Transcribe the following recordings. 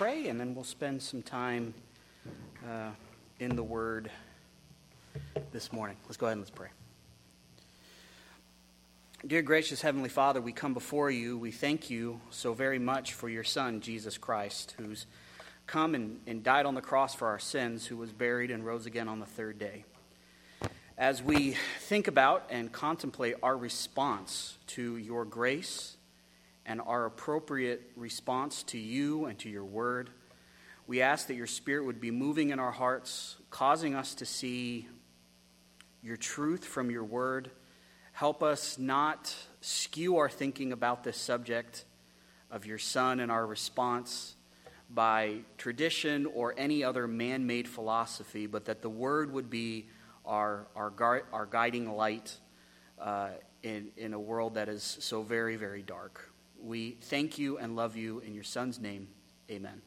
pray, and then we'll spend some time uh, in the Word this morning. Let's go ahead and let's pray. Dear gracious Heavenly Father, we come before you. We thank you so very much for your Son, Jesus Christ, who's come and, and died on the cross for our sins, who was buried and rose again on the third day. As we think about and contemplate our response to your grace and our appropriate response to you and to your word, we ask that your Spirit would be moving in our hearts, causing us to see your truth from your word. Help us not skew our thinking about this subject of your Son and our response by tradition or any other man made philosophy, but that the word would be our, our, our guiding light uh, in, in a world that is so very, very dark. We thank you and love you in your Son's name. Amen.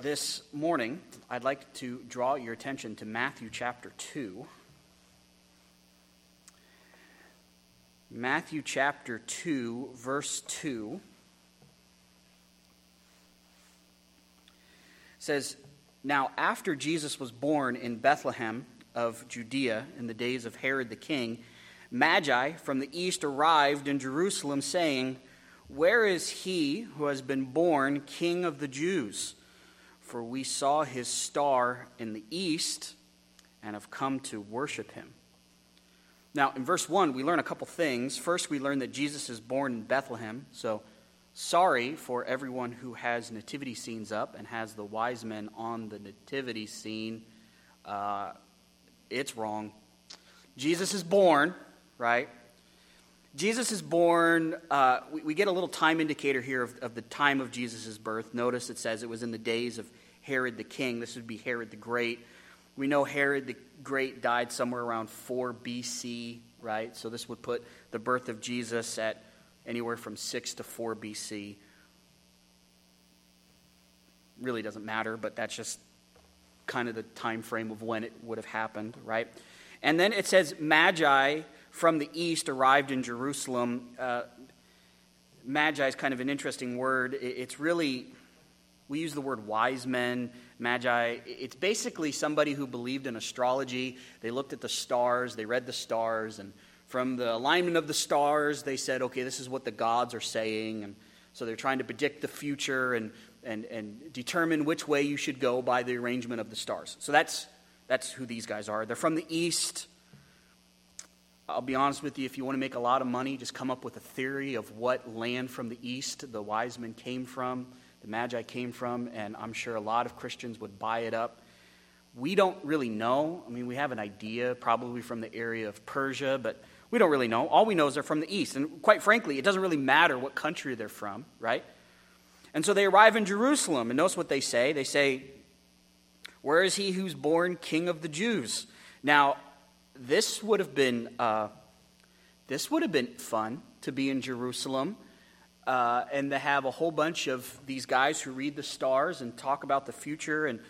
This morning, I'd like to draw your attention to Matthew chapter 2. Matthew chapter 2, verse 2 says, Now, after Jesus was born in Bethlehem of Judea in the days of Herod the king, Magi from the east arrived in Jerusalem, saying, Where is he who has been born King of the Jews? For we saw his star in the east and have come to worship him. Now, in verse 1, we learn a couple things. First, we learn that Jesus is born in Bethlehem. So, sorry for everyone who has nativity scenes up and has the wise men on the nativity scene. Uh, it's wrong. Jesus is born, right? Jesus is born, uh, we, we, get a little time indicator here of, of the time of Jesus' birth. Notice it says it was in the days of Herod the king. This would be Herod the Great. We know Herod the Great died somewhere around 4 BC, right? So this would put the birth of Jesus at anywhere from 6 to 4 BC. Really doesn't matter, but that's just kind of the time frame of when it would have happened, right? And then it says Magi from the east arrived in Jerusalem. Uh, magi is kind of an interesting word. It's really, we use the word wise men, magi. It's basically somebody who believed in astrology. They looked at the stars, they read the stars, and from the alignment of the stars, they said, okay, this is what the gods are saying. And so they're trying to predict the future and, and, and determine which way you should go by the arrangement of the stars. So that's, that's who these guys are. They're from the east. I'll be honest with you, if you want to make a lot of money, just come up with a theory of what land from the east the wise men came from, the Magi came from, and I'm sure a lot of Christians would buy it up. We don't really know. I mean, we have an idea, probably from the area of Persia, but we don't really know. All we know is they're from the east. And quite frankly, it doesn't really matter what country they're from, right? And so they arrive in Jerusalem, and notice what they say. They say, Where is he who's born king of the Jews? Now, this would have been uh, this would have been fun to be in Jerusalem uh, and to have a whole bunch of these guys who read the stars and talk about the future and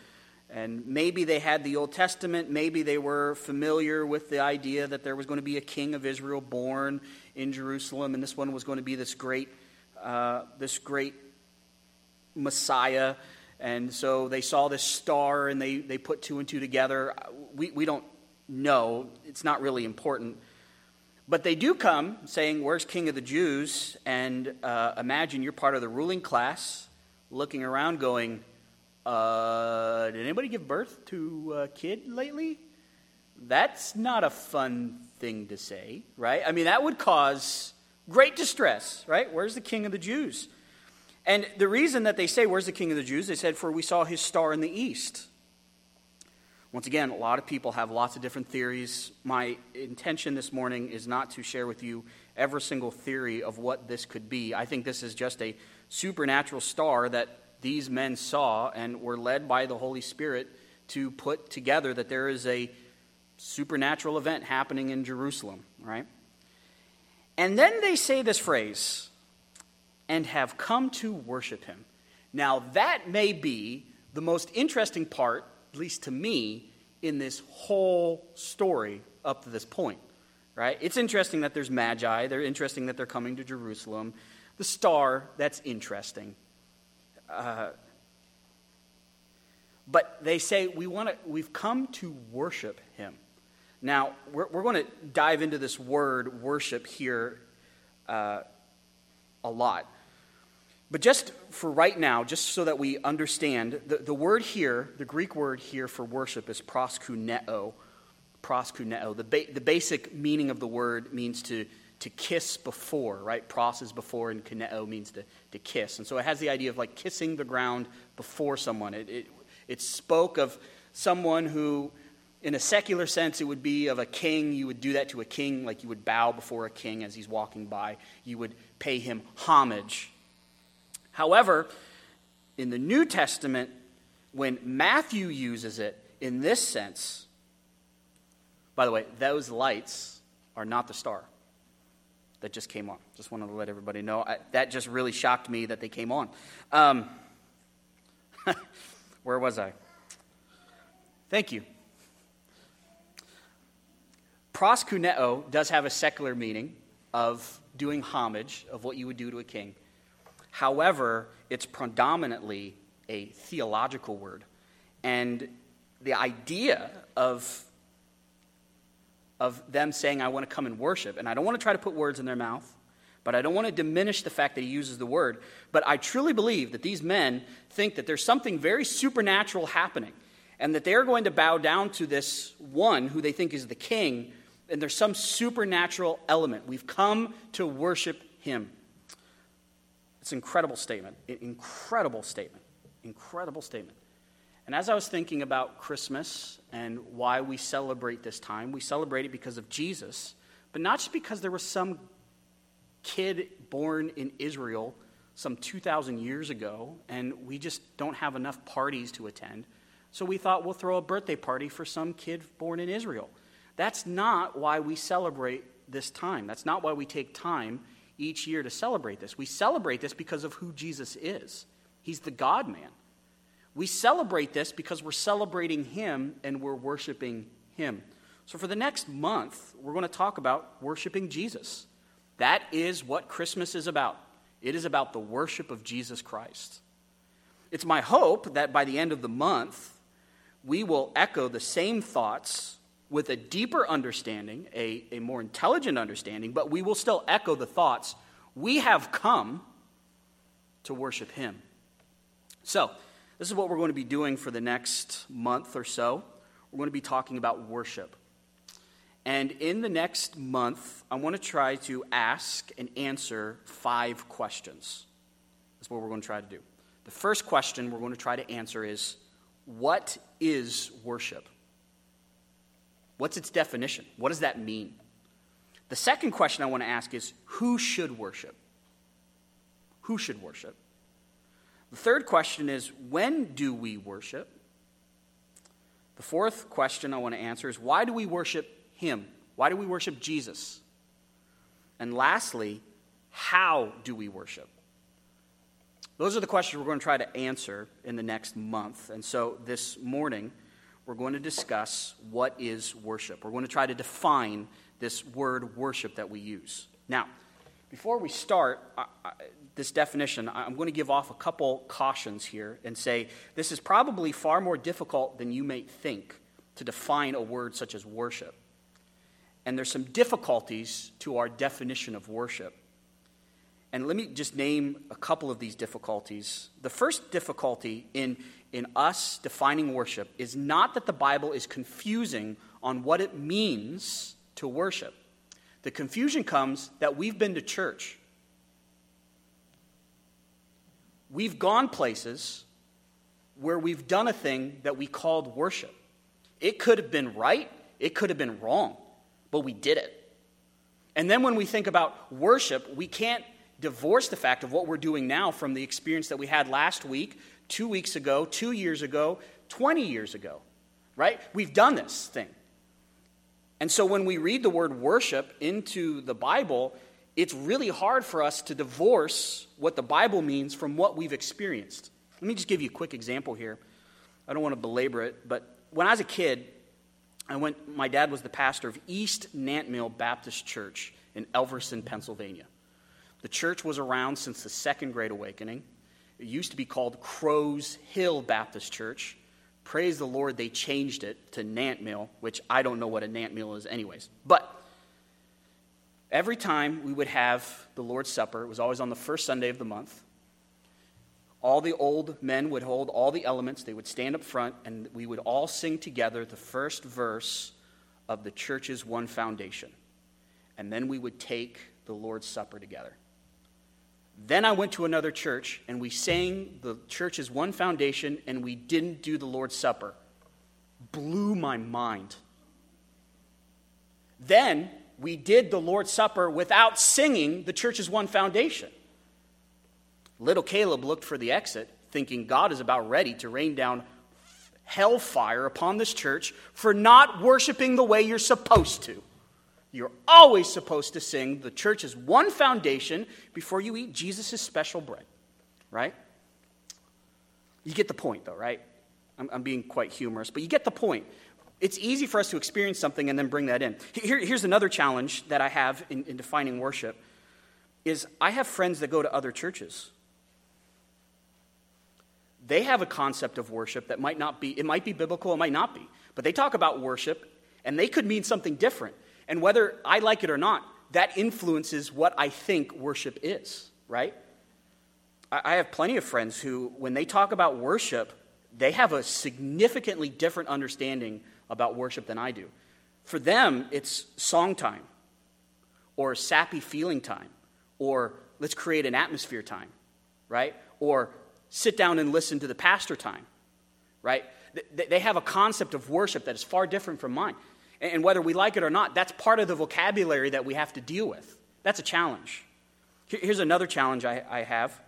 and maybe they had the Old Testament, maybe they were familiar with the idea that there was going to be a king of Israel born in Jerusalem, and this one was going to be this great, uh, this great Messiah. And so they saw this star and they, they put two and two together. We, we don't no, it's not really important. But they do come saying, Where's King of the Jews? And uh, imagine you're part of the ruling class looking around going, uh, Did anybody give birth to a kid lately? That's not a fun thing to say, right? I mean, that would cause great distress, right? Where's the King of the Jews? And the reason that they say, Where's the King of the Jews? They said, For we saw his star in the east. Once again, a lot of people have lots of different theories. My intention this morning is not to share with you every single theory of what this could be. I think this is just a supernatural star that these men saw and were led by the Holy Spirit to put together that there is a supernatural event happening in Jerusalem, right? And then they say this phrase, and have come to worship him. Now, that may be the most interesting part at least to me, in this whole story up to this point. Right? It's interesting that there's magi. They're interesting that they're coming to Jerusalem. The star, that's interesting. Uh, but they say we want to, we've come to worship him. Now, we're, we're going to dive into this word worship here uh, a lot. But just for right now, just so that we understand, the, the word here, the Greek word here for worship is proskuneo. Proskuneo. The, ba- the basic meaning of the word means to, to kiss before, right? Pros is before, and kuneo means to, to kiss. And so it has the idea of like kissing the ground before someone. It, it, it spoke of someone who, in a secular sense, it would be of a king. You would do that to a king, like you would bow before a king as he's walking by. You would pay him homage. However, in the New Testament, when Matthew uses it in this sense, by the way, those lights are not the star that just came on. Just wanted to let everybody know. I, that just really shocked me that they came on. Um, where was I? Thank you. Proskuneo does have a secular meaning of doing homage, of what you would do to a king. However, it's predominantly a theological word. And the idea of, of them saying, I want to come and worship, and I don't want to try to put words in their mouth, but I don't want to diminish the fact that he uses the word. But I truly believe that these men think that there's something very supernatural happening, and that they're going to bow down to this one who they think is the king, and there's some supernatural element. We've come to worship him. It's an incredible statement. Incredible statement. Incredible statement. And as I was thinking about Christmas and why we celebrate this time, we celebrate it because of Jesus, but not just because there was some kid born in Israel some 2,000 years ago and we just don't have enough parties to attend. So we thought we'll throw a birthday party for some kid born in Israel. That's not why we celebrate this time. That's not why we take time each year to celebrate this. We celebrate this because of who Jesus is. He's the God man. We celebrate this because we're celebrating Him and we're worshiping Him. So, for the next month, we're going to talk about worshiping Jesus. That is what Christmas is about. It is about the worship of Jesus Christ. It's my hope that by the end of the month, we will echo the same thoughts with a deeper understanding, a, a more intelligent understanding, but we will still echo the thoughts. We have come to worship Him. So, this is what we're going to be doing for the next month or so. We're going to be talking about worship. And in the next month, I want to try to ask and answer five questions. That's what we're going to try to do. The first question we're going to try to answer is What is worship? What's its definition? What does that mean? The second question I want to ask is who should worship? Who should worship? The third question is when do we worship? The fourth question I want to answer is why do we worship Him? Why do we worship Jesus? And lastly, how do we worship? Those are the questions we're going to try to answer in the next month. And so this morning, we're going to discuss what is worship. We're going to try to define this word worship that we use. Now, before we start I, I, this definition, I'm going to give off a couple cautions here and say this is probably far more difficult than you may think to define a word such as worship. And there's some difficulties to our definition of worship. And let me just name a couple of these difficulties. The first difficulty in in us defining worship is not that the Bible is confusing on what it means to worship. The confusion comes that we've been to church. We've gone places where we've done a thing that we called worship. It could have been right, it could have been wrong, but we did it. And then when we think about worship, we can't divorce the fact of what we're doing now from the experience that we had last week two weeks ago, two years ago, 20 years ago, right? We've done this thing. And so when we read the word worship into the Bible, it's really hard for us to divorce what the Bible means from what we've experienced. Let me just give you a quick example here. I don't want to belabor it, but when I was a kid, I went, my dad was the pastor of East Nantmeal Baptist Church in Elverson, Pennsylvania. The church was around since the Second Great Awakening. It used to be called Crows Hill Baptist Church. Praise the Lord, they changed it to Nant Mill, which I don't know what a Nant Mill is, anyways. But every time we would have the Lord's Supper, it was always on the first Sunday of the month. All the old men would hold all the elements, they would stand up front, and we would all sing together the first verse of the church's one foundation. And then we would take the Lord's Supper together. Then I went to another church and we sang the church's one foundation and we didn't do the Lord's Supper. Blew my mind. Then we did the Lord's Supper without singing the church's one foundation. Little Caleb looked for the exit, thinking God is about ready to rain down hellfire upon this church for not worshiping the way you're supposed to. You're always supposed to sing the church's one foundation before you eat Jesus' special bread, right? You get the point, though, right? I'm, I'm, being quite humorous, but you get the point. It's easy for us to experience something and then bring that in. Here, here's another challenge that I have in, in defining worship is I have friends that go to other churches. They have a concept of worship that might not be, it might be biblical, it might not be, but they talk about worship and they could mean something different. And whether I like it or not, that influences what I think worship is, right? I have plenty of friends who, when they talk about worship, they have a significantly different understanding about worship than I do. For them, it's song time, or sappy feeling time, or let's create an atmosphere time, right? Or sit down and listen to the pastor time, right? They have a concept of worship that is far different from mine. And whether we like it or not, that's part of the vocabulary that we have to deal with. That's a challenge. Here's another challenge I, I have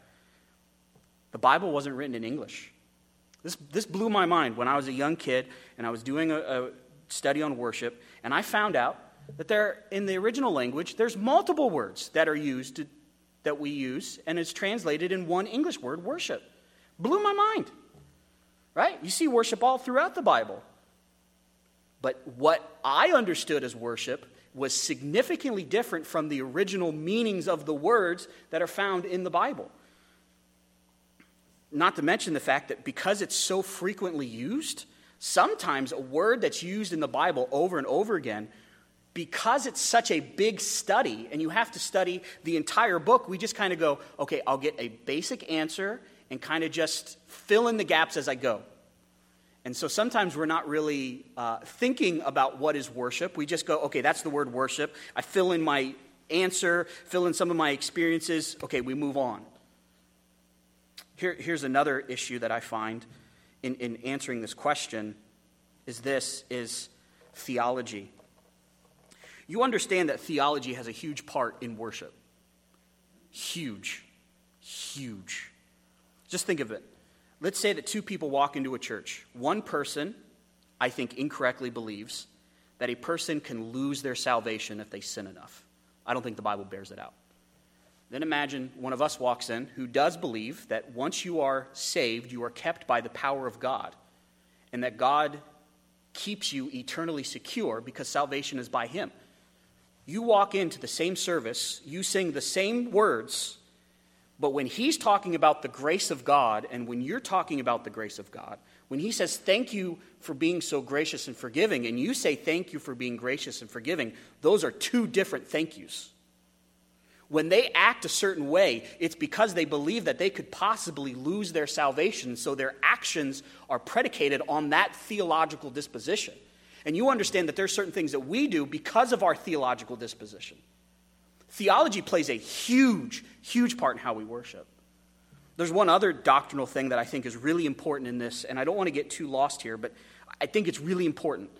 the Bible wasn't written in English. This, this blew my mind when I was a young kid and I was doing a, a study on worship, and I found out that there, in the original language, there's multiple words that are used to, that we use, and it's translated in one English word, worship. Blew my mind. Right? You see worship all throughout the Bible. But what I understood as worship was significantly different from the original meanings of the words that are found in the Bible. Not to mention the fact that because it's so frequently used, sometimes a word that's used in the Bible over and over again, because it's such a big study and you have to study the entire book, we just kind of go, okay, I'll get a basic answer and kind of just fill in the gaps as I go. And so sometimes we're not really uh, thinking about what is worship. We just go, okay, that's the word worship. I fill in my answer, fill in some of my experiences. Okay, we move on. Here, here's another issue that I find in, in answering this question is this is theology. You understand that theology has a huge part in worship. Huge. Huge. Just think of it. Let's say that two people walk into a church. One person, I think, incorrectly believes that a person can lose their salvation if they sin enough. I don't think the Bible bears it out. Then imagine one of us walks in who does believe that once you are saved, you are kept by the power of God, and that God keeps you eternally secure because salvation is by Him. You walk into the same service, you sing the same words, but when he's talking about the grace of God, and when you're talking about the grace of God, when he says, Thank you for being so gracious and forgiving, and you say, Thank you for being gracious and forgiving, those are two different thank yous. When they act a certain way, it's because they believe that they could possibly lose their salvation, so their actions are predicated on that theological disposition. And you understand that there are certain things that we do because of our theological disposition. Theology plays a huge, huge part in how we worship. There's one other doctrinal thing that I think is really important in this, and I don't want to get too lost here, but I think it's really important.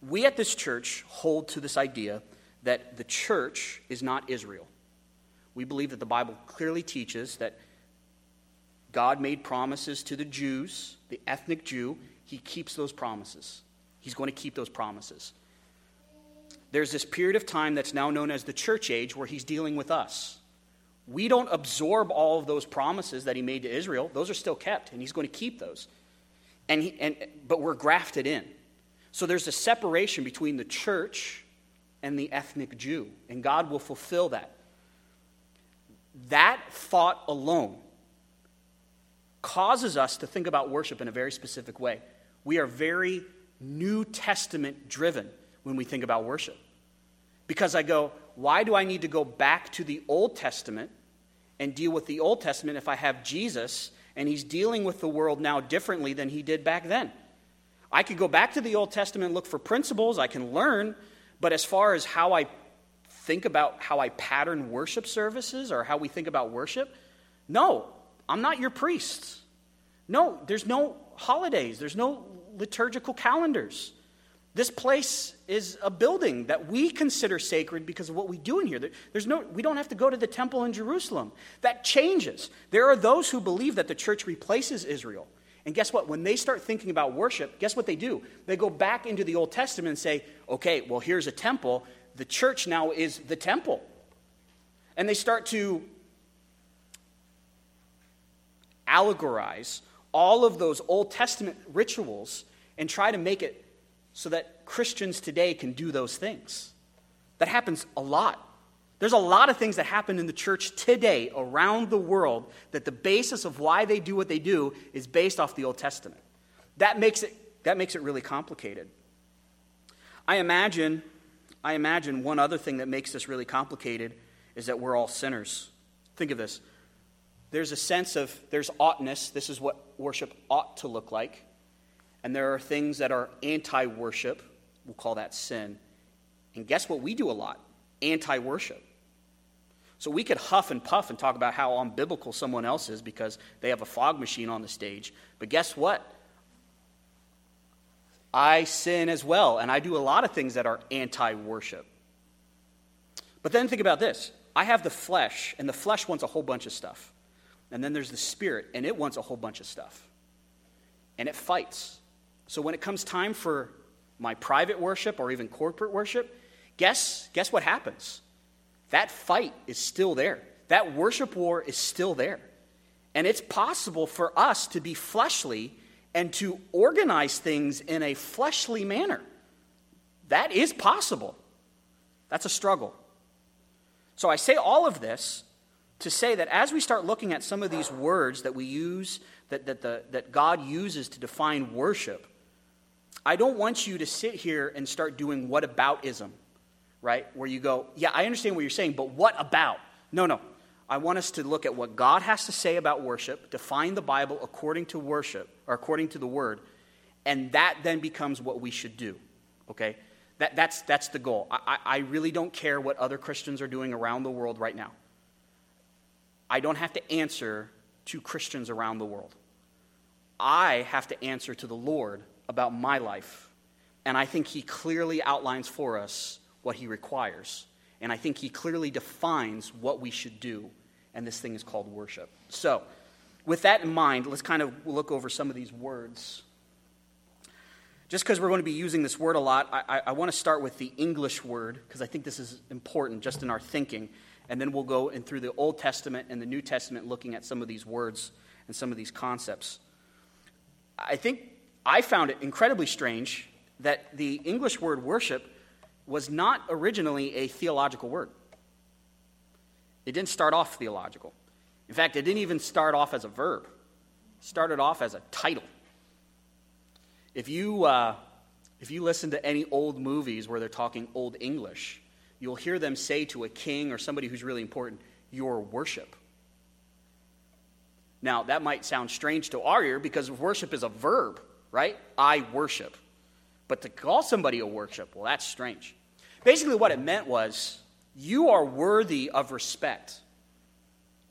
We at this church hold to this idea that the church is not Israel. We believe that the Bible clearly teaches that God made promises to the Jews, the ethnic Jew. He keeps those promises. He's going to keep those promises there's this period of time that's now known as the church age where he's dealing with us. We don't absorb all of those promises that he made to Israel. Those are still kept, and he's going to keep those. And, he, and, but we're grafted in. So there's a separation between the church and the ethnic Jew, and God will fulfill that. that thought alone causes us to think about worship in a very specific way. We are very New Testament driven when we think about worship. Because I go, why do I need to go back to the Old Testament and deal with the Old Testament if I have Jesus and he's dealing with the world now differently than he did back then? I could go back to the Old Testament and look for principles, I can learn, but as far as how I think about how I pattern worship services or how we think about worship, no, I'm not your priest. No, there's no holidays, there's no liturgical calendars. This place is a building that we consider sacred because of what we do in here. There's no, we don't have to go to the temple in Jerusalem. That changes. There are those who believe that the church replaces Israel. And guess what? When they start thinking about worship, guess what they do? They go back into the Old Testament and say, okay, well, here's a temple. The church now is the temple. And they start to allegorize all of those Old Testament rituals and try to make it so that Christians today can do those things. That happens a lot. There's a lot of things that happen in the church today around the world that the basis of why they do what they do is based off the Old Testament. That makes it, that makes it really complicated. I imagine, I imagine one other thing that makes this really complicated is that we're all sinners. Think of this. There's a sense of there's oughtness. This is what worship ought to look like. And there are things that are anti worship. We'll call that sin. And guess what we do a lot? Anti worship. So we could huff and puff and talk about how unbiblical someone else is because they have a fog machine on the stage. But guess what? I sin as well, and I do a lot of things that are anti worship. But then think about this I have the flesh, and the flesh wants a whole bunch of stuff. And then there's the spirit, and it wants a whole bunch of stuff. And it fights. So when it comes time for my private worship or even corporate worship, guess, guess what happens? That fight is still there. That worship war is still there. And it's possible for us to be fleshly and to organize things in a fleshly manner. That is possible. That's a struggle. So I say all of this to say that as we start looking at some of these words that we use, that, that, the, that God uses to define worship, I don't want you to sit here and start doing what aboutism, right? Where you go, yeah, I understand what you're saying, but what about? No, no. I want us to look at what God has to say about worship, define the Bible according to worship, or according to the Word, and that then becomes what we should do, okay? That, that's, that's the goal. I, I really don't care what other Christians are doing around the world right now. I don't have to answer to Christians around the world. I have to answer to the Lord about my life. And I think he clearly outlines for us what he requires. And I think he clearly defines what we should do. And this thing is called worship. So, with that in mind, let's kind of look over some of these words. Just because we're going to be using this word a lot, I, I, I want to start with the English word, because I think this is important just in our thinking. And then we'll go in through the Old Testament and the New Testament looking at some of these words and some of these concepts. I think I found it incredibly strange that the English word worship was not originally a theological word. It didn't start off theological. In fact, it didn't even start off as a verb, it started off as a title. If you, uh, if you listen to any old movies where they're talking Old English, you'll hear them say to a king or somebody who's really important, Your worship. Now, that might sound strange to our ear because worship is a verb right? I worship. But to call somebody a worship, well, that's strange. Basically, what it meant was you are worthy of respect.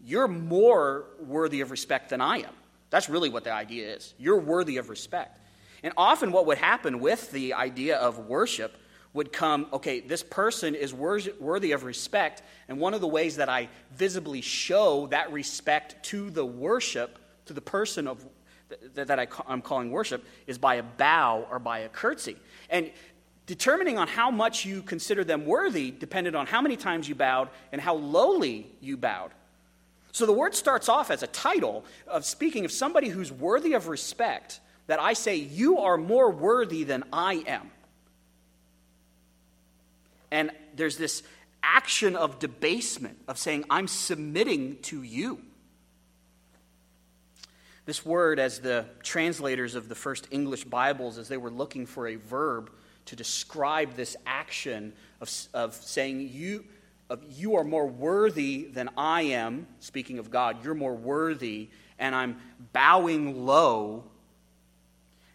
You're more worthy of respect than I am. That's really what the idea is. You're worthy of respect. And often, what would happen with the idea of worship would come okay, this person is worthy of respect, and one of the ways that I visibly show that respect to the worship, to the person of that, that I, I'm calling worship is by a bow or by a curtsy. And determining on how much you consider them worthy depended on how many times you bowed and how lowly you bowed. So the word starts off as a title of speaking of somebody who's worthy of respect, that I say, You are more worthy than I am. And there's this action of debasement, of saying, I'm submitting to you. This word, as the translators of the first English Bibles, as they were looking for a verb to describe this action of, of saying, you, of, you are more worthy than I am, speaking of God, you're more worthy, and I'm bowing low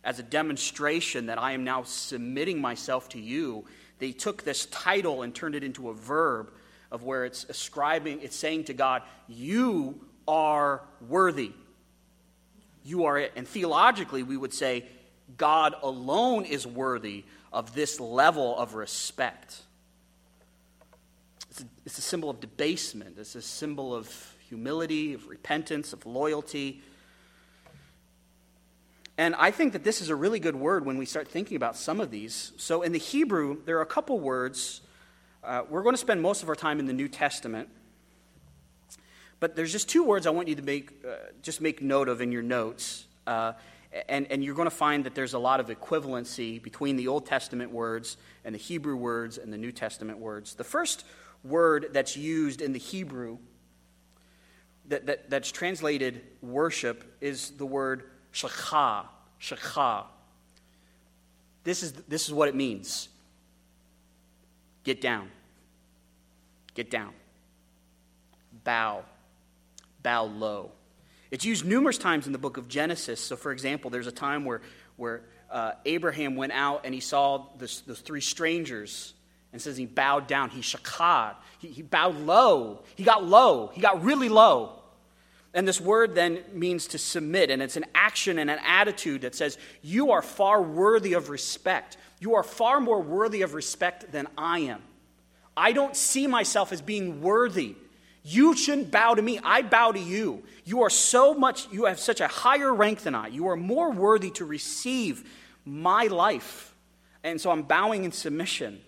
as a demonstration that I am now submitting myself to you. They took this title and turned it into a verb of where it's ascribing, it's saying to God, You are worthy. You are it. And theologically, we would say, God alone is worthy of this level of respect. It's a, it's a symbol of debasement, it's a symbol of humility, of repentance, of loyalty. And I think that this is a really good word when we start thinking about some of these. So, in the Hebrew, there are a couple words. Uh, we're going to spend most of our time in the New Testament. But there's just two words I want you to make, uh, just make note of in your notes. Uh, and, and you're going to find that there's a lot of equivalency between the Old Testament words and the Hebrew words and the New Testament words. The first word that's used in the Hebrew that, that, that's translated worship is the word shakha. Shakha. This is, this is what it means get down. Get down. Bow. Bow low. It's used numerous times in the book of Genesis. So, for example, there's a time where, where uh, Abraham went out and he saw this, those three strangers and says he bowed down. He shakad. He, he bowed low. He got low. He got really low. And this word then means to submit, and it's an action and an attitude that says, You are far worthy of respect. You are far more worthy of respect than I am. I don't see myself as being worthy. You shouldn't bow to me. I bow to you. You are so much, you have such a higher rank than I. You are more worthy to receive my life. And so I'm bowing in submission.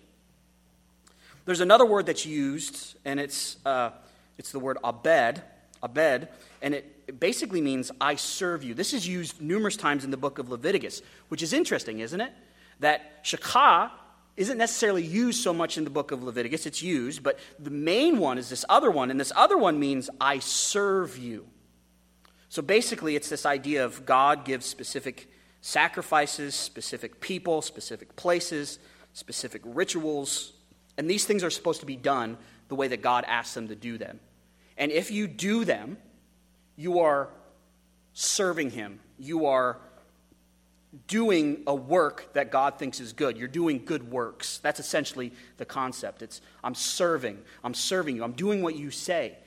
There's another word that's used, and it's, uh, it's the word abed, abed, and it basically means I serve you. This is used numerous times in the book of Leviticus, which is interesting, isn't it? That shakha isn't necessarily used so much in the book of Leviticus. It's used, but the main one is this other one, and this other one means I serve you. So basically, it's this idea of God gives specific sacrifices, specific people, specific places, specific rituals, and these things are supposed to be done the way that God asks them to do them. And if you do them, you are serving Him. You are doing a work that God thinks is good. You're doing good works. That's essentially the concept. It's I'm serving. I'm serving you. I'm doing what you say.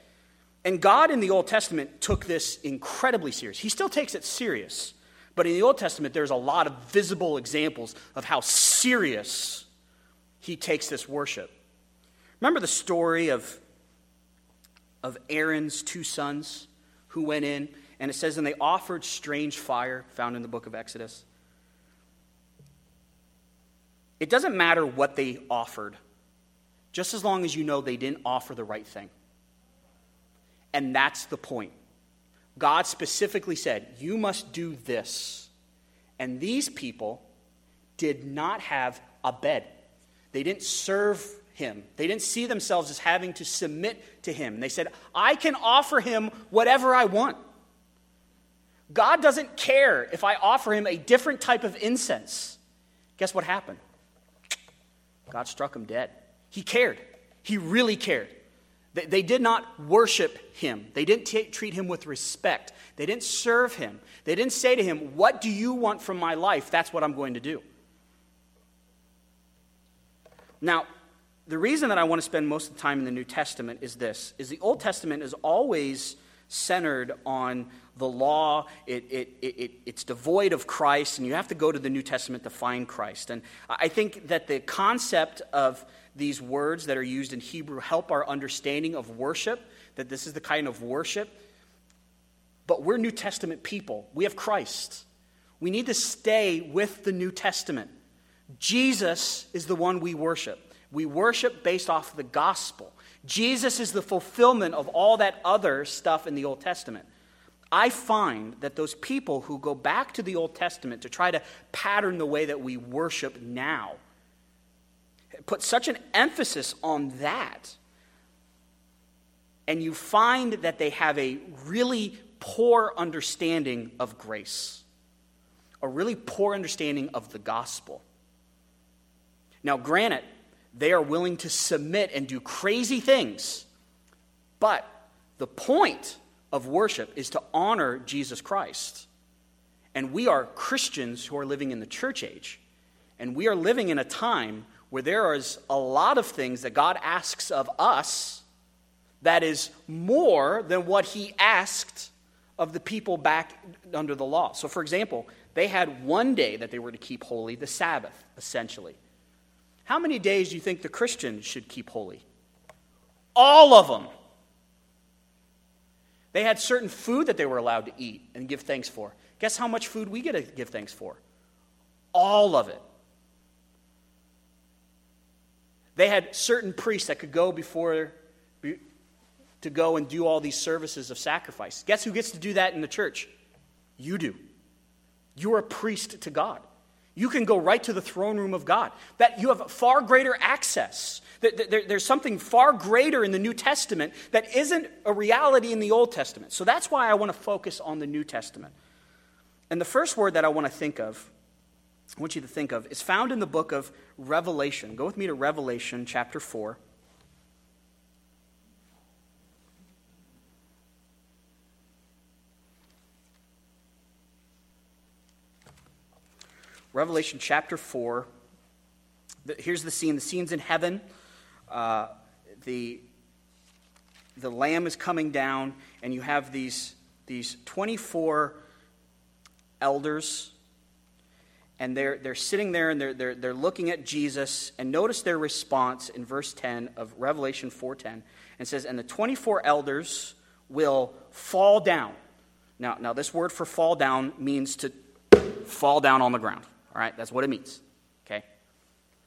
And God in the Old Testament took this incredibly serious. He still takes it serious. But in the Old Testament, there's a lot of visible examples of how serious he takes this worship. Remember the story of, of Aaron's two sons? who went in, and it says, and they offered strange fire, found in the book of Exodus. It doesn't matter what they offered, just as long as you know they didn't offer the right thing. And that's the point. God specifically said, You must do this. And these people did not have a bed, they didn't serve him. They didn't see themselves as having to submit to him. They said, I can offer him whatever I want. God doesn't care if I offer him a different type of incense. Guess what happened? God struck him dead. He cared. He really cared. They, they did not worship him, they didn't t- treat him with respect, they didn't serve him. They didn't say to him, What do you want from my life? That's what I'm going to do. Now, the reason that I want to spend most of the time in the New Testament is this is the Old Testament is always centered on the law. It, it, it, it's devoid of Christ, and you have to go to the New Testament to find Christ. And I think that the concept of these words that are used in Hebrew help our understanding of worship, that this is the kind of worship. But we're New Testament people, we have Christ. We need to stay with the New Testament. Jesus is the one we worship. We worship based off the gospel. Jesus is the fulfillment of all that other stuff in the Old Testament. I find that those people who go back to the Old Testament to try to pattern the way that we worship now put such an emphasis on that and you find that they have a really poor understanding of grace, a really poor understanding of the gospel. Now, granted, they are willing to submit and do crazy things, but the point of worship is to honor Jesus Christ. And we are Christians who are living in the church age. And we are living in a time where there is a lot of things that God asks of us that is more than what He asked of the people back under the law. So, for example, they had one day that they were to keep holy, the Sabbath, essentially. How many days do you think the Christians should keep holy? All of them. They had certain food that they were allowed to eat and give thanks for. Guess how much food we get to give thanks for? All of it. They had certain priests that could go before to go and do all these services of sacrifice. Guess who gets to do that in the church? You do. You're a priest to God. You can go right to the throne room of God. That you have far greater access. There's something far greater in the New Testament that isn't a reality in the Old Testament. So that's why I want to focus on the New Testament. And the first word that I want to think of, I want you to think of, is found in the book of Revelation. Go with me to Revelation chapter 4. Revelation chapter 4. Here's the scene. The scene's in heaven. Uh, the, the Lamb is coming down, and you have these, these 24 elders, and they're, they're sitting there and they're, they're, they're looking at Jesus. And notice their response in verse 10 of Revelation 4.10. And says, And the 24 elders will fall down. Now, now, this word for fall down means to fall down on the ground. All right, that's what it means. Okay?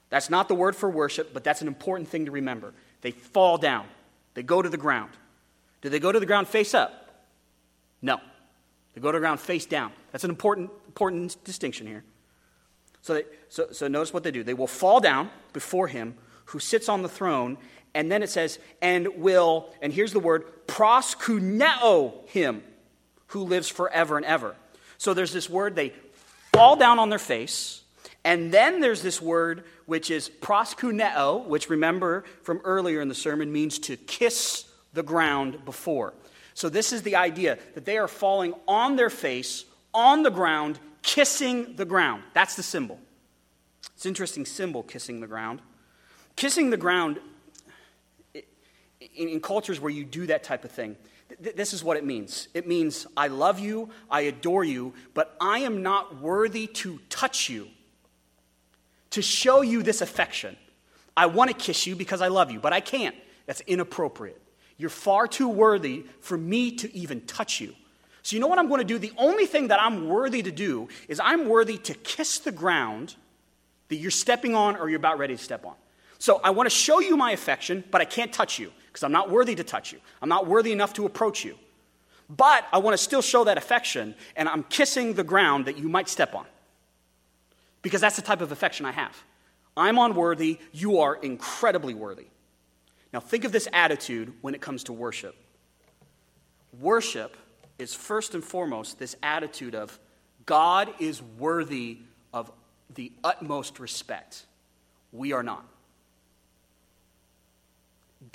That's not the word for worship, but that's an important thing to remember. They fall down, they go to the ground. Do they go to the ground face up? No. They go to the ground face down. That's an important, important distinction here. So, they, so, so notice what they do. They will fall down before him who sits on the throne, and then it says, and will, and here's the word, proskuneo him who lives forever and ever. So there's this word, they fall down on their face. And then there's this word which is proskuneo, which remember from earlier in the sermon means to kiss the ground before. So this is the idea that they are falling on their face, on the ground, kissing the ground. That's the symbol. It's an interesting symbol, kissing the ground. Kissing the ground in, cultures where you do that type of thing, this is what it means it means, I love you, I adore you, but I am not worthy to touch you, to show you this affection. I want to kiss you because I love you, but I can't. That's inappropriate. You're far too worthy for me to even touch you. So, you know what I'm going to do? The only thing that I'm worthy to do is I'm worthy to kiss the ground that you're stepping on or you're about ready to step on. So, I want to show you my affection, but I can't touch you because I'm not worthy to touch you. I'm not worthy enough to approach you. But I want to still show that affection, and I'm kissing the ground that you might step on. Because that's the type of affection I have. I'm unworthy, you are incredibly worthy. Now, think of this attitude when it comes to worship. Worship is first and foremost this attitude of God is worthy of the utmost respect. We are not.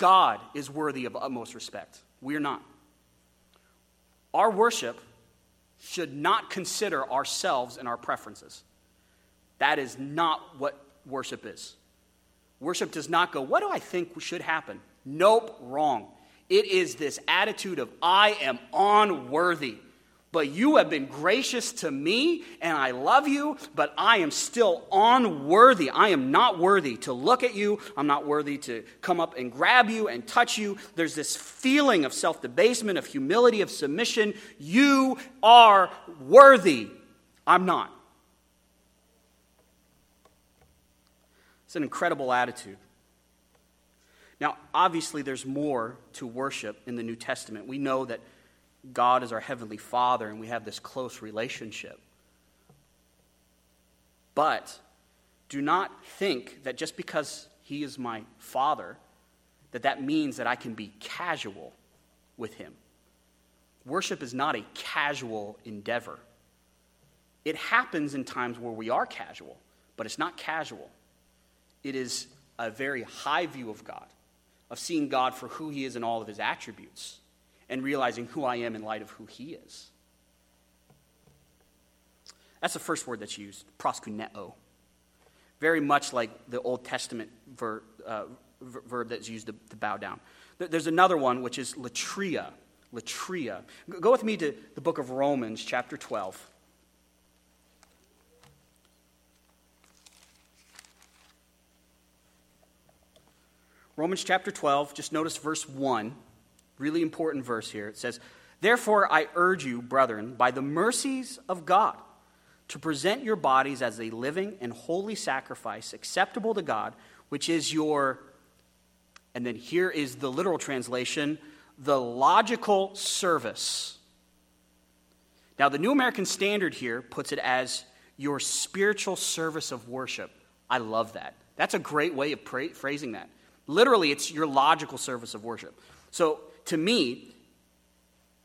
God is worthy of utmost respect. We are not. Our worship should not consider ourselves and our preferences. That is not what worship is. Worship does not go, What do I think should happen? Nope, wrong. It is this attitude of, I am unworthy. But you have been gracious to me, and I love you, but I am still unworthy. I am not worthy to look at you. I'm not worthy to come up and grab you and touch you. There's this feeling of self debasement, of humility, of submission. You are worthy. I'm not. It's an incredible attitude. Now, obviously, there's more to worship in the New Testament. We know that God is our Heavenly Father and we have this close relationship. But do not think that just because He is my Father, that that means that I can be casual with Him. Worship is not a casual endeavor. It happens in times where we are casual, but it's not casual. It is a very high view of God, of seeing God for who He is in all of His attributes, and realizing who I am in light of who He is. That's the first word that's used, proskuneo. Very much like the Old Testament ver, uh, verb that's used to, to bow down. There's another one, which is latria. Latria. Go with me to the book of Romans, chapter 12. Romans chapter 12, just notice verse 1. Really important verse here. It says, Therefore, I urge you, brethren, by the mercies of God, to present your bodies as a living and holy sacrifice, acceptable to God, which is your, and then here is the literal translation, the logical service. Now, the New American Standard here puts it as your spiritual service of worship. I love that. That's a great way of pra- phrasing that. Literally, it's your logical service of worship. So, to me,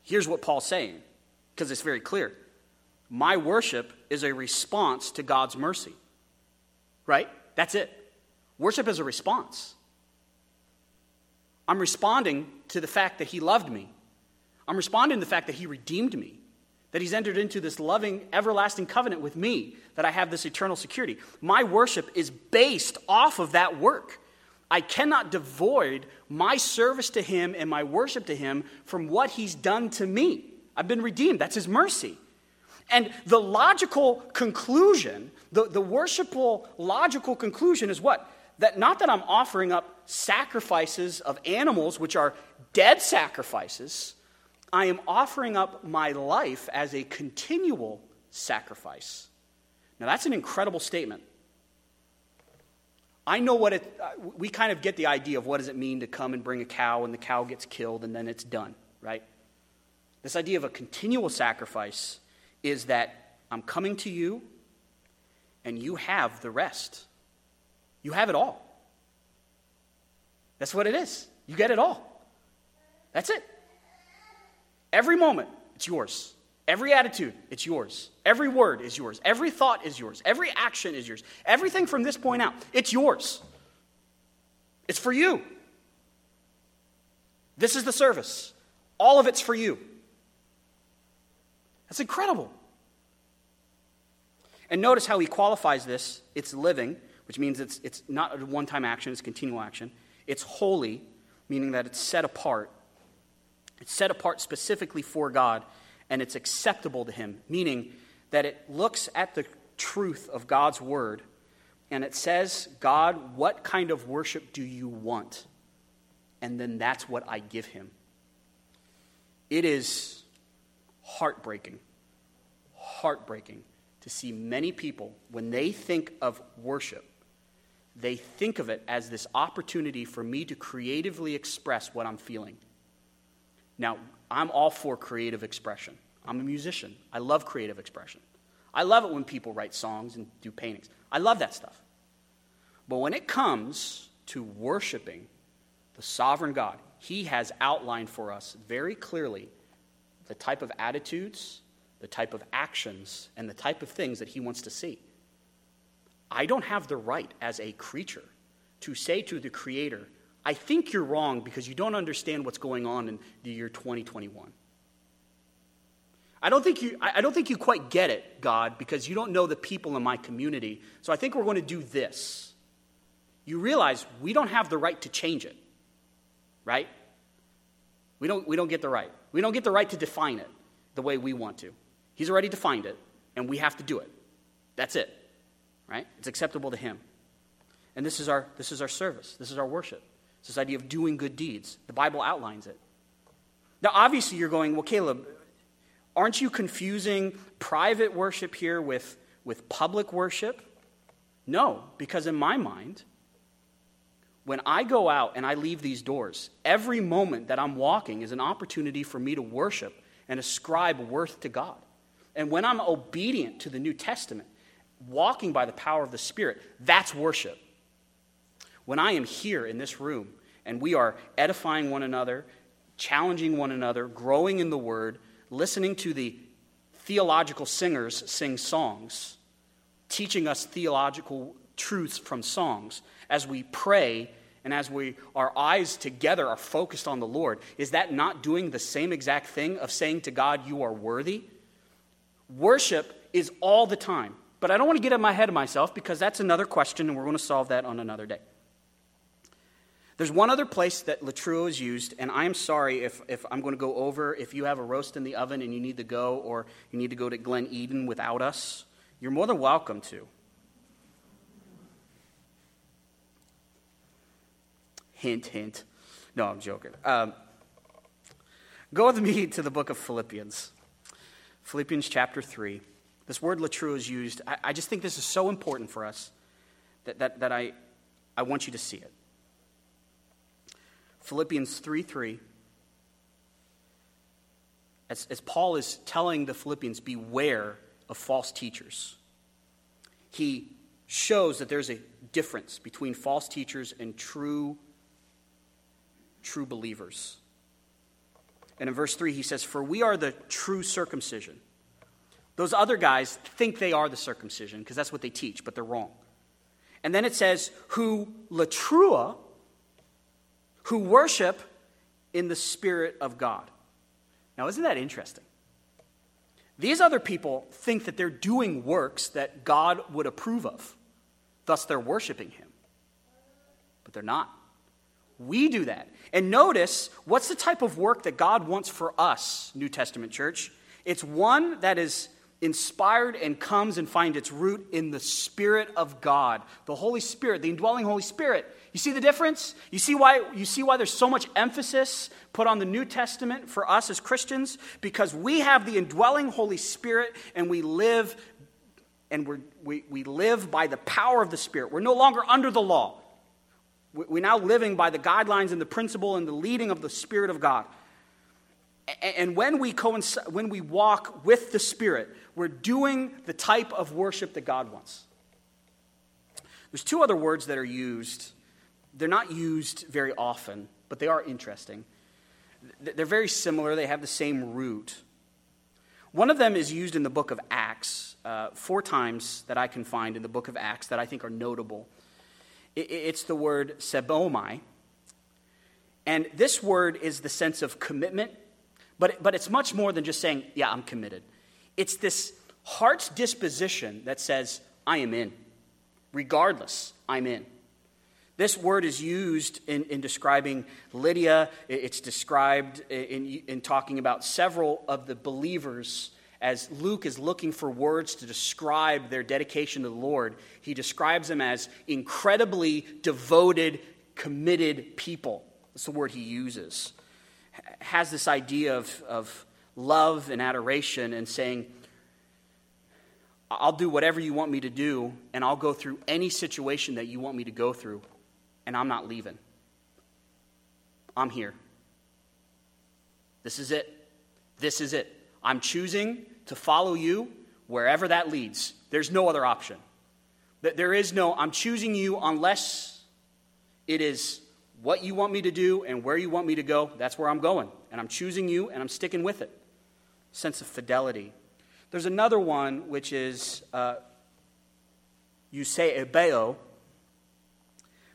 here's what Paul's saying, because it's very clear. My worship is a response to God's mercy. Right? That's it. Worship is a response. I'm responding to the fact that He loved me. I'm responding to the fact that He redeemed me, that He's entered into this loving, everlasting covenant with me, that I have this eternal security. My worship is based off of that work. I cannot devoid my service to Him and my worship to Him from what He's done to me. I've been redeemed. That's His mercy. And the logical conclusion, the, the worshipful logical conclusion is what? That not that I'm offering up sacrifices of animals, which are dead sacrifices, I am offering up my life as a continual sacrifice. Now, that's an incredible statement. I know what it, uh, we kind of get the idea of what does it mean to come and bring a cow and the cow gets killed and then it's done, right? This idea of a continual sacrifice is that I'm coming to you and you have the rest. You have it all. That's what it is. You get it all. That's it. Every moment, it's yours. Every attitude, it's yours. Every word is yours. Every thought is yours. Every action is yours. Everything from this point out, it's yours. It's for you. This is the service. All of it's for you. That's incredible. And notice how he qualifies this it's living, which means it's, it's not a one time action, it's continual action. It's holy, meaning that it's set apart. It's set apart specifically for God and it's acceptable to him, meaning that it looks at the truth of God's word and it says, God, what kind of worship do you want? And then that's what I give him. It is heartbreaking, heartbreaking to see many people, when they think of worship, they think of it as this opportunity for me to creatively express what I'm feeling. Now, I'm all for creative expression. I'm a musician. I love creative expression. I love it when people write songs and do paintings. I love that stuff. But when it comes to worshiping the sovereign God, He has outlined for us very clearly the type of attitudes, the type of actions, and the type of things that He wants to see. I don't have the right as a creature to say to the Creator, I think you're wrong because you don't understand what's going on in the year 2021. I don't, think you, I don't think you quite get it, God, because you don't know the people in my community. So I think we're going to do this. You realize we don't have the right to change it, right? We don't, we don't get the right. We don't get the right to define it the way we want to. He's already defined it, and we have to do it. That's it, right? It's acceptable to Him. And this is our, this is our service, this is our worship. It's this idea of doing good deeds. The Bible outlines it. Now, obviously, you're going, well, Caleb, aren't you confusing private worship here with, with public worship? No, because in my mind, when I go out and I leave these doors, every moment that I'm walking is an opportunity for me to worship and ascribe worth to God. And when I'm obedient to the New Testament, walking by the power of the Spirit, that's worship. When I am here in this room and we are edifying one another, challenging one another, growing in the Word, listening to the theological singers sing songs, teaching us theological truths from songs as we pray and as we our eyes together are focused on the Lord, is that not doing the same exact thing of saying to God, You are worthy? Worship is all the time. But I don't want to get in my head of myself because that's another question, and we're going to solve that on another day. There's one other place that Latreuo is used, and I'm sorry if, if I'm going to go over. If you have a roast in the oven and you need to go, or you need to go to Glen Eden without us, you're more than welcome to. Hint, hint. No, I'm joking. Um, go with me to the book of Philippians. Philippians chapter 3. This word Latreuo is used. I, I just think this is so important for us that, that, that I, I want you to see it. Philippians 3 3. As, as Paul is telling the Philippians, beware of false teachers. He shows that there's a difference between false teachers and true, true believers. And in verse 3, he says, For we are the true circumcision. Those other guys think they are the circumcision because that's what they teach, but they're wrong. And then it says, Who latrua, who worship in the Spirit of God. Now, isn't that interesting? These other people think that they're doing works that God would approve of, thus, they're worshiping Him. But they're not. We do that. And notice what's the type of work that God wants for us, New Testament church? It's one that is inspired and comes and finds its root in the Spirit of God, the Holy Spirit, the indwelling Holy Spirit. You see the difference? You see why you see why there's so much emphasis put on the New Testament for us as Christians because we have the indwelling Holy Spirit and we live and we we, we live by the power of the Spirit. We're no longer under the law. We're now living by the guidelines and the principle and the leading of the Spirit of God. And when we, coincide, when we walk with the Spirit, we're doing the type of worship that God wants. There's two other words that are used. They're not used very often, but they are interesting. They're very similar, they have the same root. One of them is used in the book of Acts, uh, four times that I can find in the book of Acts that I think are notable. It's the word sebomai. And this word is the sense of commitment but, but it's much more than just saying, yeah, I'm committed. It's this heart's disposition that says, I am in. Regardless, I'm in. This word is used in, in describing Lydia. It's described in, in talking about several of the believers as Luke is looking for words to describe their dedication to the Lord. He describes them as incredibly devoted, committed people. That's the word he uses has this idea of, of love and adoration and saying, I'll do whatever you want me to do, and I'll go through any situation that you want me to go through, and I'm not leaving. I'm here. This is it. This is it. I'm choosing to follow you wherever that leads. There's no other option. There is no, I'm choosing you unless it is what you want me to do and where you want me to go, that's where I'm going. And I'm choosing you and I'm sticking with it. Sense of fidelity. There's another one which is uh, eusebeo,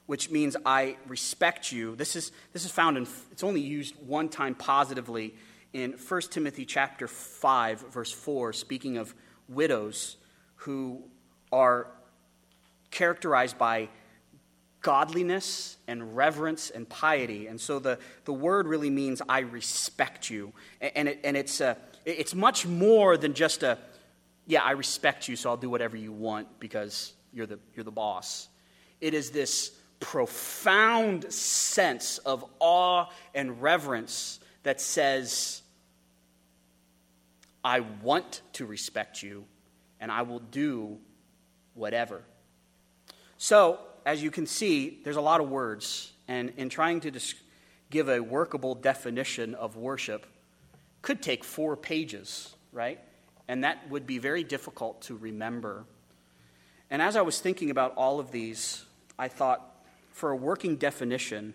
which means I respect you. This is, this is found in, it's only used one time positively in 1 Timothy chapter 5, verse 4, speaking of widows who are characterized by godliness and reverence and piety. And so the, the word really means I respect you. And, it, and it's, uh, a, it's much more than just a, yeah, I respect you, so I'll do whatever you want because you're the, you're the boss. It is this profound sense of awe and reverence that says, I want to respect you and I will do whatever. So, as you can see, there's a lot of words, and in trying to dis- give a workable definition of worship could take four pages, right? And that would be very difficult to remember. And as I was thinking about all of these, I thought for a working definition,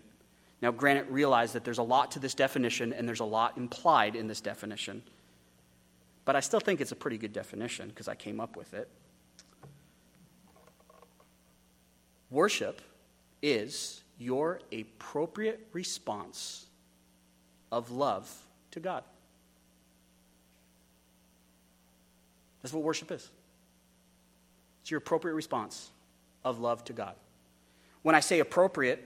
Now, granted, realize that there's a lot to this definition and there's a lot implied in this definition. But I still think it's a pretty good definition because I came up with it. Worship is your appropriate response of love to God. That's what worship is. It's your appropriate response of love to God. When I say appropriate,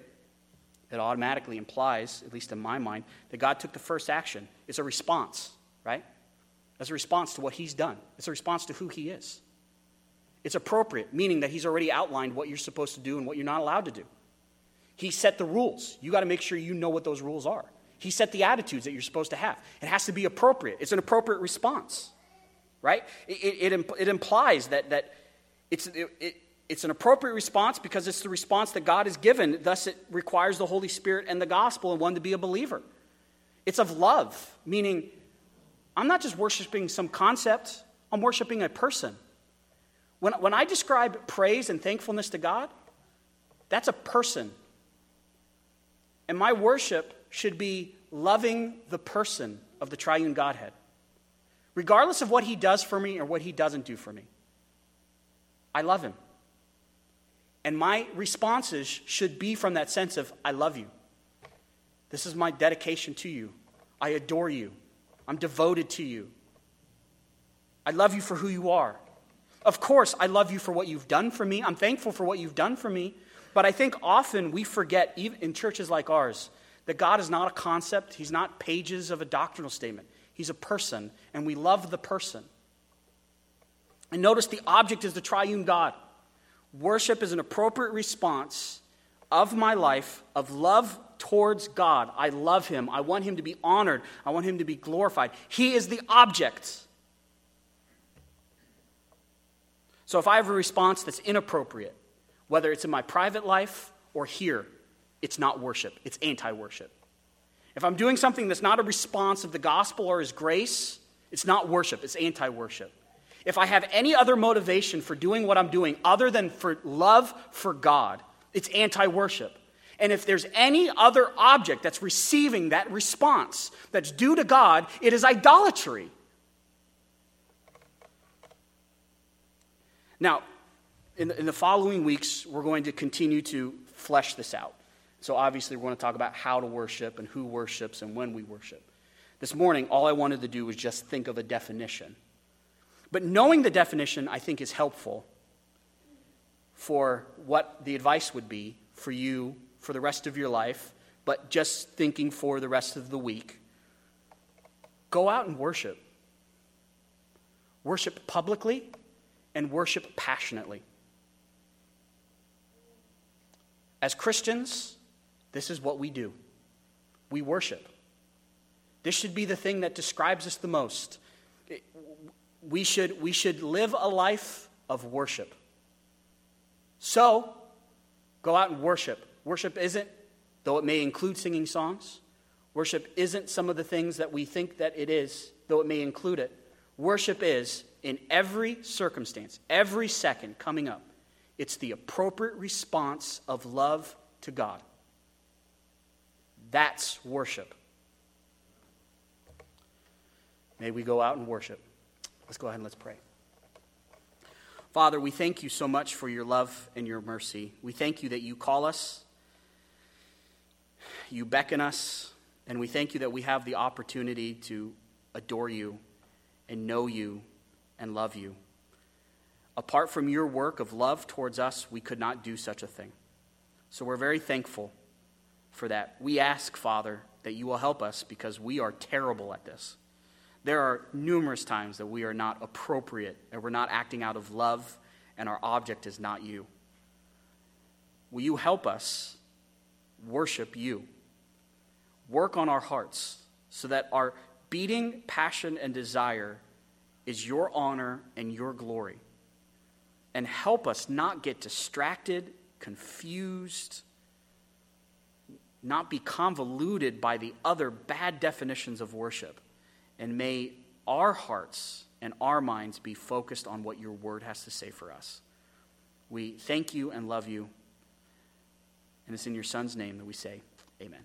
it automatically implies, at least in my mind, that God took the first action. It's a response, right? That's a response to what He's done, it's a response to who He is. It's appropriate, meaning that He's already outlined what you're supposed to do and what you're not allowed to do. He set the rules. You got to make sure you know what those rules are. He set the attitudes that you're supposed to have. It has to be appropriate. It's an appropriate response, right? It, it, it implies that, that it's, it, it's an appropriate response because it's the response that God has given. Thus, it requires the Holy Spirit and the gospel and one to be a believer. It's of love, meaning I'm not just worshiping some concept, I'm worshiping a person. When, when I describe praise and thankfulness to God, that's a person. And my worship should be loving the person of the triune Godhead, regardless of what he does for me or what he doesn't do for me. I love him. And my responses should be from that sense of, I love you. This is my dedication to you. I adore you. I'm devoted to you. I love you for who you are. Of course, I love you for what you've done for me. I'm thankful for what you've done for me. But I think often we forget, even in churches like ours, that God is not a concept, He's not pages of a doctrinal statement. He's a person, and we love the person. And notice the object is the triune God. Worship is an appropriate response of my life of love towards God. I love Him. I want Him to be honored. I want Him to be glorified. He is the object. So if I have a response that's inappropriate, whether it's in my private life or here, it's not worship, it's anti worship. If I'm doing something that's not a response of the gospel or his grace, it's not worship, it's anti worship. If I have any other motivation for doing what I'm doing other than for love for God, it's anti worship. And if there's any other object that's receiving that response that's due to God, it is idolatry. Now, in the, in the following weeks, we're going to continue to flesh this out. So, obviously, we're going to talk about how to worship and who worships and when we worship. This morning, all I wanted to do was just think of a definition. But knowing the definition, I think, is helpful for what the advice would be for you for the rest of your life, but just thinking for the rest of the week. Go out and worship. Worship publicly and worship passionately. As Christians, this is what we do we worship. This should be the thing that describes us the most. We should, we should live a life of worship. So, go out and worship. Worship isn't, though it may include singing songs, worship isn't some of the things that we think that it is, though it may include it. Worship is, in every circumstance, every second coming up, it's the appropriate response of love to God. That's worship. May we go out and worship. Let's go ahead and let's pray. Father, we thank you so much for your love and your mercy. We thank you that you call us, you beckon us, and we thank you that we have the opportunity to adore you and know you and love you. Apart from your work of love towards us, we could not do such a thing. So we're very thankful for that. We ask, Father, that you will help us because we are terrible at this. There are numerous times that we are not appropriate and we're not acting out of love and our object is not you. Will you help us worship you? Work on our hearts so that our beating passion and desire is your honor and your glory. And help us not get distracted, confused, not be convoluted by the other bad definitions of worship. And may our hearts and our minds be focused on what your word has to say for us. We thank you and love you. And it's in your son's name that we say, Amen.